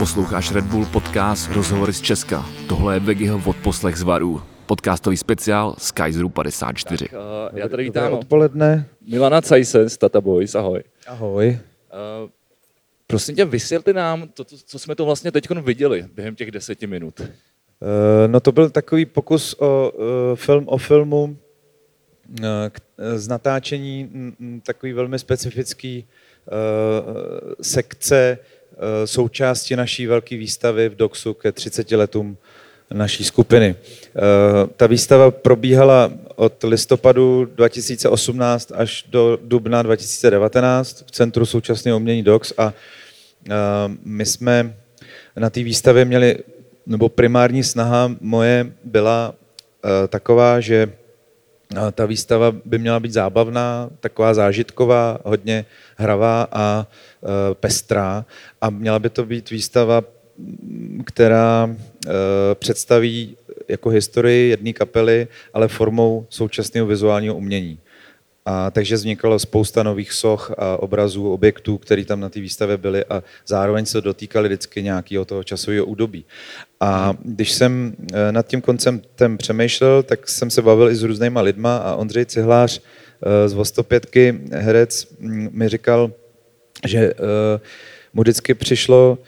Posloucháš Red Bull podcast Rozhovory z Česka. Tohle je Vegiho odposlech z Varů. Podcastový speciál Skyzeru 54. Tak, uh, já tady vítám odpoledne. Milana Cajsen z Tata Boys, ahoj. Ahoj. Uh, prosím tě, vysvětli nám, to, to, co jsme to vlastně teď viděli během těch deseti minut. Uh, no to byl takový pokus o uh, film o filmu, uh, z natáčení m, takový velmi specifický uh, sekce součástí naší velké výstavy v DOXu ke 30 letům naší skupiny. Eh, ta výstava probíhala od listopadu 2018 až do dubna 2019 v Centru současného umění DOX a eh, my jsme na té výstavě měli, nebo primární snaha moje byla taková, že ta výstava by měla být zábavná, taková zážitková, hodně hravá a e, pestrá a měla by to být výstava, která e, představí jako historii jedné kapely, ale formou současného vizuálního umění. A takže vznikalo spousta nových soch a obrazů, objektů, které tam na té výstavě byly a zároveň se dotýkali vždycky nějakého toho časového údobí. A když jsem eh, nad tím konceptem přemýšlel, tak jsem se bavil i s různýma lidma a Ondřej Cihlář eh, z Vostopětky, herec, mm, mi říkal, že eh, mu vždycky přišlo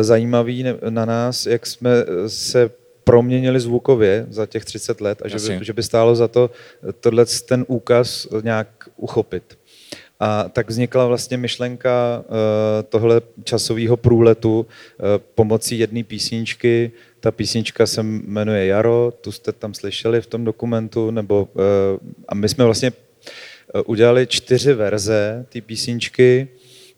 zajímavý na nás, jak jsme se proměnili zvukově za těch 30 let a že by, že by stálo za to tohle ten úkaz nějak uchopit. A tak vznikla vlastně myšlenka uh, tohle časového průletu uh, pomocí jedné písničky. Ta písnička se jmenuje Jaro, tu jste tam slyšeli v tom dokumentu, nebo, a my jsme vlastně udělali čtyři verze té písničky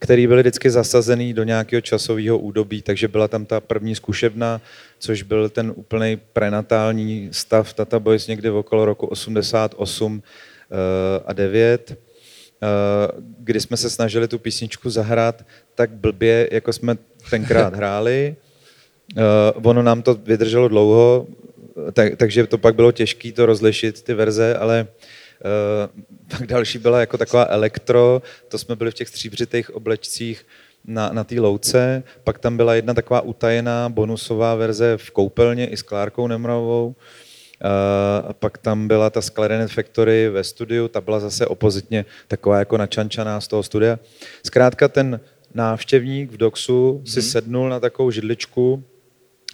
který byly vždycky zasazený do nějakého časového údobí, takže byla tam ta první zkušebna, což byl ten úplný prenatální stav Tata Boys někdy v okolo roku 88 eh, a 9, eh, kdy jsme se snažili tu písničku zahrát tak blbě, jako jsme tenkrát hráli. Eh, ono nám to vydrželo dlouho, tak, takže to pak bylo těžké to rozlišit, ty verze, ale pak další byla jako taková elektro, to jsme byli v těch stříbřitých oblečcích na, na té louce, pak tam byla jedna taková utajená bonusová verze v koupelně i s Klárkou Nemravou, a pak tam byla ta Sclarinet Factory ve studiu, ta byla zase opozitně taková jako načančaná z toho studia. Zkrátka ten návštěvník v Doxu si mm-hmm. sednul na takovou židličku,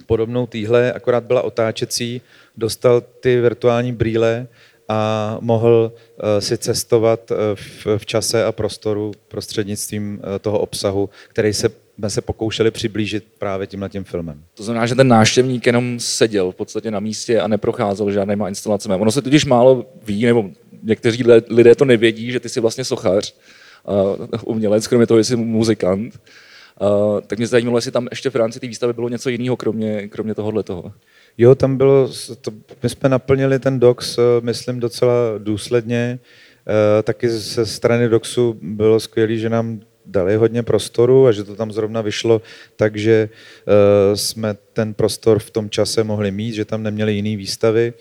podobnou týhle, akorát byla otáčecí, dostal ty virtuální brýle a mohl eh, si cestovat eh, v, čase a prostoru prostřednictvím eh, toho obsahu, který se jsme se pokoušeli přiblížit právě tímhle tím filmem. To znamená, že ten návštěvník jenom seděl v podstatě na místě a neprocházel žádnýma instalacemi. Ono se totiž málo ví, nebo někteří lidé to nevědí, že ty jsi vlastně sochař, umělec, kromě toho, že jsi muzikant. Uh, tak mě zajímalo, jestli tam ještě v rámci té výstavy bylo něco jiného, kromě, kromě tohohle toho. Jo, tam bylo, to, my jsme naplnili ten dox, eh, myslím, docela důsledně. E, taky ze strany doxu bylo skvělé, že nám dali hodně prostoru a že to tam zrovna vyšlo, takže jsme ten prostor v tom čase mohli mít, že tam neměli jiné výstavy.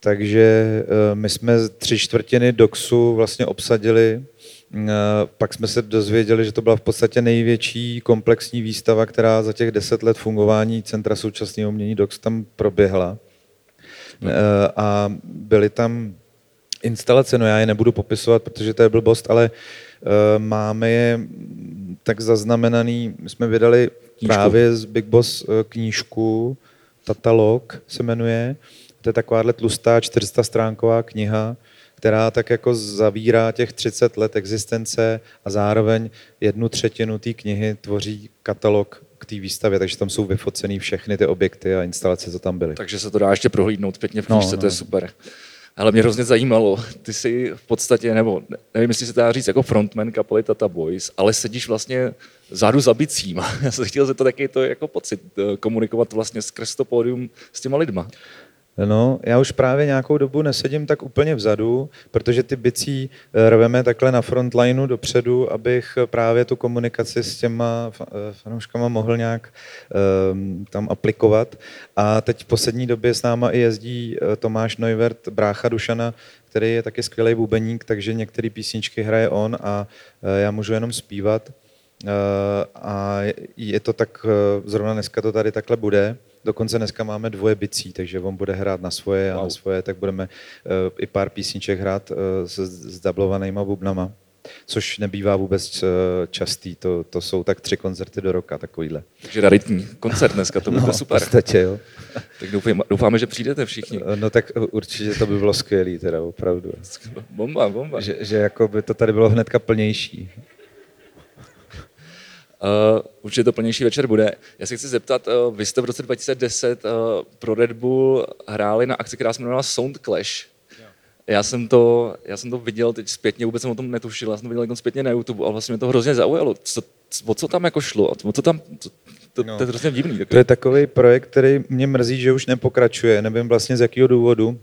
Takže my jsme tři čtvrtiny doxu vlastně obsadili Eh, pak jsme se dozvěděli, že to byla v podstatě největší komplexní výstava, která za těch deset let fungování Centra současného umění DOX tam proběhla. No. A byly tam instalace, no já je nebudu popisovat, protože to je blbost, ale máme je tak zaznamenaný, my jsme vydali knížku. právě z Big Boss knížku, Tatalog se jmenuje, to je takováhle tlustá 400 stránková kniha, která tak jako zavírá těch 30 let existence a zároveň jednu třetinu té knihy tvoří katalog k té výstavě, takže tam jsou vyfocený všechny ty objekty a instalace, co tam byly. Takže se to dá ještě prohlídnout pěkně v knižce, no, no. to je no. super. Ale mě hrozně zajímalo, ty jsi v podstatě, nebo nevím, jestli se dá říct jako frontman kapely Tata Boys, ale sedíš vlastně zádu za bicím. Já jsem chtěl to taky to jako pocit, eh, komunikovat vlastně skrz to pódium s těma lidma. No, já už právě nějakou dobu nesedím tak úplně vzadu, protože ty bicí eh, rveme takhle na frontlineu dopředu, abych právě tu komunikaci s těma eh, fanouškama mohl nějak um, tam aplikovat. A teď v poslední době s náma i jezdí eh, Tomáš Neuvert, brácha Dušana, který je taky skvělý bubeník, takže některé písničky hraje on a já můžu jenom zpívat. a je to tak, zrovna dneska to tady takhle bude. Dokonce dneska máme dvoje bicí, takže on bude hrát na svoje wow. a na svoje, tak budeme i pár písniček hrát s, s dublovanýma bubnama což nebývá vůbec eh, častý. To, to jsou tak tři koncerty do roka, takovýhle. Takže raritní koncert dneska, to bude no, super. V podstatě, jo. tak doufáme, doufáme, že přijdete všichni. No tak určitě to by bylo skvělé, teda opravdu. Bomba, bomba. Že, že jako by to tady bylo hnedka plnější. Uh, určitě to plnější večer bude. Já se chci zeptat, uh, vy jste v roce 2010 uh, pro Red Bull hráli na akci, která se jmenovala Sound Clash. Já jsem, to, já jsem to viděl teď zpětně, vůbec jsem o tom netušil, já jsem to viděl jako zpětně na YouTube a vlastně mě to hrozně zaujalo. Co, o co tam jako šlo? O co tam, to, to, no. to je hrozně divný. Takový. To je takový projekt, který mě mrzí, že už nepokračuje, nevím vlastně z jakého důvodu, uh,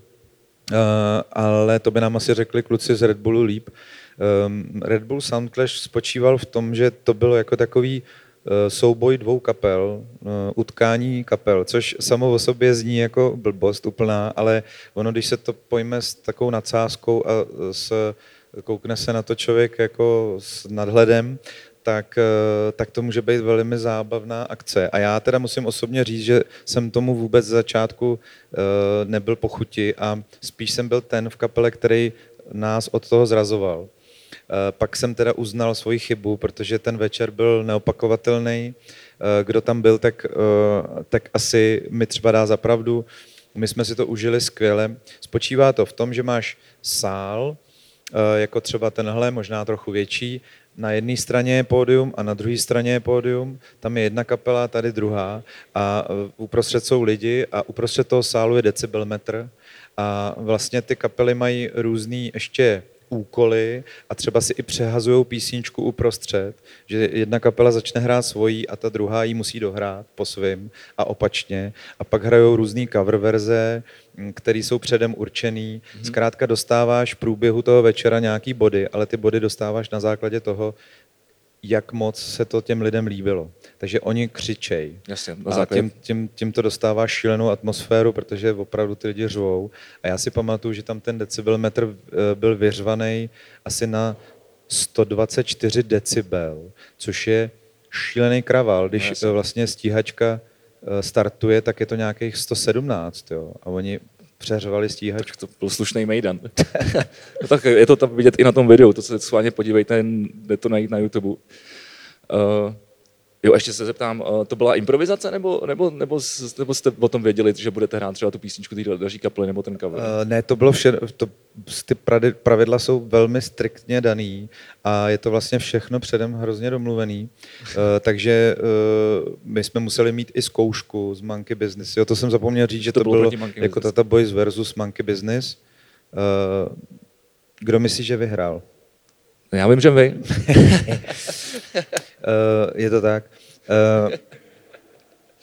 ale to by nám asi řekli kluci z Red Bullu líp. Um, Red Bull Soundclash spočíval v tom, že to bylo jako takový Eh, souboj dvou kapel, eh, utkání kapel, což samo o sobě zní jako blbost úplná, ale ono, když se to pojme s takovou nadsázkou a s, koukne se na to člověk jako s nadhledem, tak, eh, tak to může být velmi zábavná akce. A já teda musím osobně říct, že jsem tomu vůbec z začátku nebyl pochuti a spíš jsem byl ten v kapele, který nás od toho zrazoval. Eh, pak jsem teda uznal svoji chybu, protože ten večer byl neopakovatelný. Eh, kdo tam byl, tak, eh, tak asi mi třeba dá za pravdu. My jsme si to užili skvěle. Spočívá to v tom, že máš sál, jako třeba tenhle, možná trochu větší, na jedné straně je pódium a na druhé straně je pódium, tam je jedna kapela, tady druhá a uprostřed jsou lidi a uprostřed toho sálu je decibelmetr a vlastně ty kapely mají různý ještě úkoly a třeba si i přehazují písničku uprostřed, že jedna kapela začne hrát svojí a ta druhá ji musí dohrát po svým a opačně. A pak hrajou různé cover verze, které jsou předem určený. Mhm. Zkrátka dostáváš v průběhu toho večera nějaký body, ale ty body dostáváš na základě toho, jak moc se to těm lidem líbilo. Takže oni křičej. Jasně, a tím, tím, tím to dostává šílenou atmosféru, protože opravdu ty lidi řvou. A já si pamatuju, že tam ten decibelmetr eh, byl vyřvaný asi na 124 decibel, což je šílený kraval. Když Jasně. vlastně stíhačka eh, startuje, tak je to nějakých 117. Jo? A oni přeřvali stíhačku. To byl slušný mejdan. no tak je to tam vidět i na tom videu, to se schválně podívejte, jde to najít na YouTube. Uh, Jo, ještě se zeptám, eh, to byla improvizace, nebo, nebo, nebo, nebo jste o tom věděli, že budete hrát třeba tu písničku té další kapely, nebo ten cover? Uh, ne, to bylo vše, to, ty pravidla jsou velmi striktně daný a je to vlastně všechno předem hrozně domluvený, uh, takže uh, my jsme museli mít i zkoušku z Monkey Business. Jo, to jsem zapomněl říct, že to, to bylo, bylo jako Tata Boys versus Monkey Business. Uh, kdo myslí, že vyhrál? Já vím, že vy. Eh, je to tak. Uh,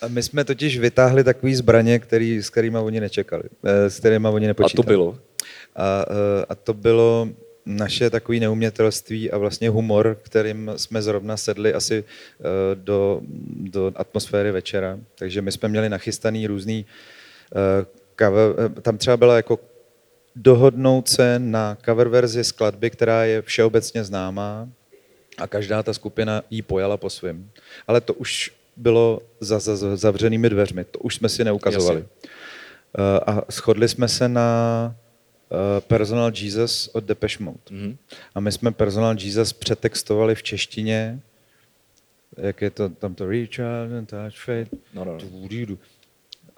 my jsme totiž vytáhli takové zbraně, který, s kterými oni nečekali, eh, s kterými oni nepočítali. A to bylo? A, a to bylo naše takové neumětelství a vlastně humor, kterým jsme zrovna sedli asi do, do atmosféry večera. Takže my jsme měli nachystaný různý cover, tam třeba byla jako dohodnout se na cover verzi skladby, která je všeobecně známá, a každá ta skupina jí pojala po svém. Ale to už bylo za, za, za zavřenými dveřmi, to už jsme si neukazovali. Jasně. Eh, a shodli jsme se na eh, Personal Jesus od Depeche Mode. Mm-hmm. A my jsme Personal Jesus přetextovali v češtině, jak je to tam to Reach out and touch fate. No, no, no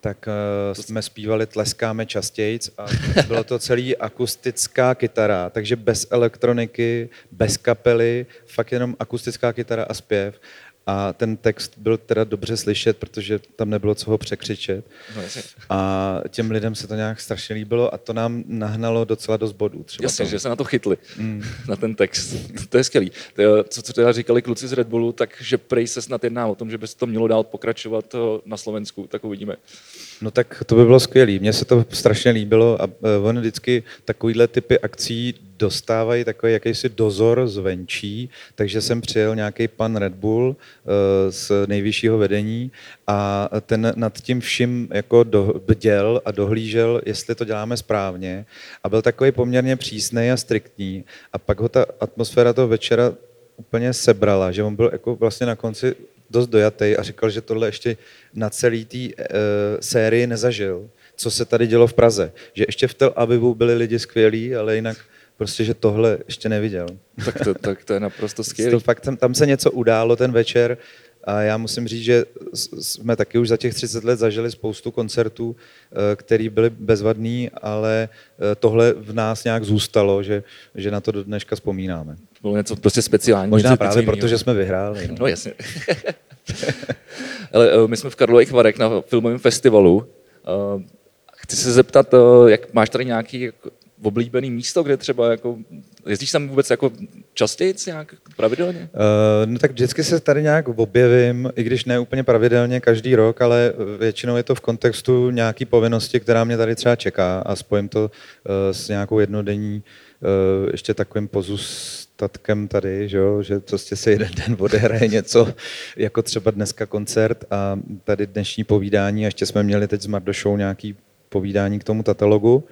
tak uh, jsme zpívali Tleskáme častějc a bylo to celý akustická kytara, takže bez elektroniky, bez kapely, fakt jenom akustická kytara a zpěv. A ten text byl teda dobře slyšet, protože tam nebylo co ho překřičet. No, a těm lidem se to nějak strašně líbilo a to nám nahnalo docela dost bodů. Třeba jasně, to. že se na to chytli, mm. na ten text. To je skvělý. To, co, co teda říkali kluci z Red Bullu, takže prej se snad jedná o tom, že by se to mělo dál pokračovat eh, na Slovensku, tak uvidíme. No tak to by bylo skvělé. Mně se to strašně líbilo a eh, on vždycky takovýhle typy akcí dostávají takový jakýsi dozor zvenčí, takže jsem přijel nějaký pan Red Bull eh, z nejvyššího vedení a ten nad tím vším jako bděl a dohlížel, jestli to děláme správně a byl takový poměrně přísný a striktní a pak ho ta atmosféra toho večera úplně sebrala, že on byl jako vlastně na konci dost dojatý a říkal, že tohle ještě na celý té uh, sérii nezažil, co se tady dělo v Praze. Že ještě v Tel Avivu byli lidi skvělí, ale jinak prostě, že tohle ještě neviděl. Tak to, tak to je naprosto skvělé. Fakt tam, tam se něco událo ten večer a já musím říct, že jsme taky už za těch 30 let zažili spoustu koncertů, eh, které byly bezvadný, ale eh, tohle v nás nějak zůstalo, že, že na to do dneška vzpomínáme. Bylo něco prostě speciální. Možná právě proto, že jsme vyhráli. No, no jasně. ale eh, my jsme v Karlových Varech na filmovém festivalu. Chci se zeptat, jak máš tady nějaký oblíbený místo, kde třeba jako, jezdíš tam vůbec jako častěji nějak pravidelně? Uh, no tak vždycky se tady nějak objevím, i když ne úplně pravidelně každý rok, ale většinou je to v kontextu nějaký povinnosti, která mě tady třeba čeká a spojím to uh, s nějakou jednodenní uh, ještě takovým pozůstatkem tady, že, jo, že prostě se jeden den odehraje něco, jako třeba dneska koncert a tady dnešní povídání a ještě jsme měli teď s Mardošou nějaký povídání k tomu katalogu.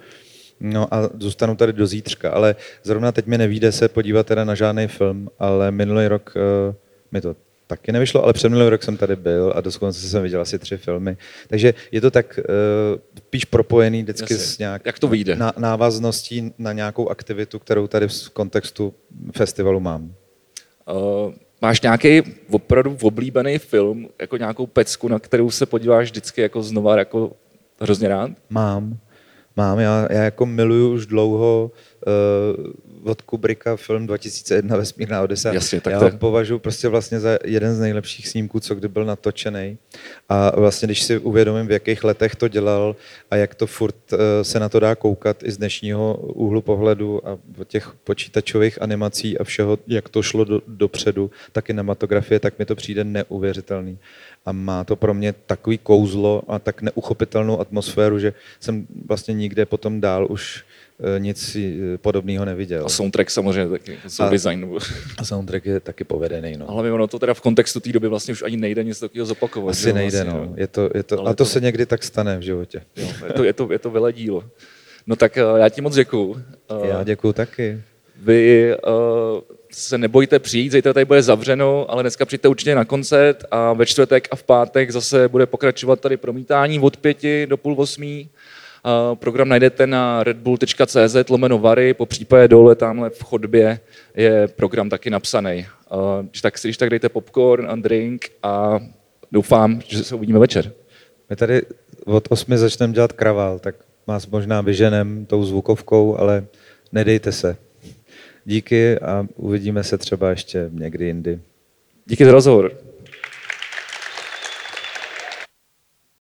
No a zůstanu tady do zítřka, ale zrovna teď mi nevíde se podívat teda na žádný film, ale minulý rok uh, mi to taky nevyšlo, ale před minulý rok jsem tady byl a dokonce jsem viděl asi tři filmy. Takže je to tak uh, píš propojený vždycky Jasně. s nějak Jak to vyjde? Na, návazností na nějakou aktivitu, kterou tady v kontextu festivalu mám. Uh, máš nějaký opravdu oblíbený film, jako nějakou pecku, na kterou se podíváš vždycky jako znova jako hrozně rád? Mám mám. Já, já jako miluju už dlouho uh, od Kubricka film 2001 Vesmírná Odesa. Jasně, tak já to... ho považuji prostě vlastně za jeden z nejlepších snímků, co kdy byl natočený. A vlastně, když si uvědomím, v jakých letech to dělal a jak to furt uh, se na to dá koukat i z dnešního úhlu pohledu a těch počítačových animací a všeho, jak to šlo do, dopředu, tak kinematografie, tak mi to přijde neuvěřitelný a má to pro mě takový kouzlo a tak neuchopitelnou atmosféru, že jsem vlastně nikde potom dál už nic e, podobného neviděl. A soundtrack samozřejmě taky, jsou design. A soundtrack je taky povedený. No. Ale ono to teda v kontextu té doby vlastně už ani nejde nic takového zopakovat. Asi jo, nejde, vlastně, no. Je to, je to, a to, to se někdy tak stane v životě. Jo, je, to, je, to, je to vyle dílo. No tak e, já ti moc děkuju. Já děkuju taky. Vy uh, se nebojte přijít, zítra tady bude zavřeno, ale dneska přijďte určitě na koncert a ve čtvrtek a v pátek zase bude pokračovat tady promítání od pěti do půl osmí. Program najdete na redbull.cz lomeno vary, po případě dole tamhle v chodbě je program taky napsaný. Když tak si když tak dejte popcorn a drink a doufám, že se uvidíme večer. My tady od osmi začneme dělat kravál, tak vás možná vyženem tou zvukovkou, ale nedejte se. Díky a uvidíme se třeba ještě někdy jindy. Díky za rozhovor.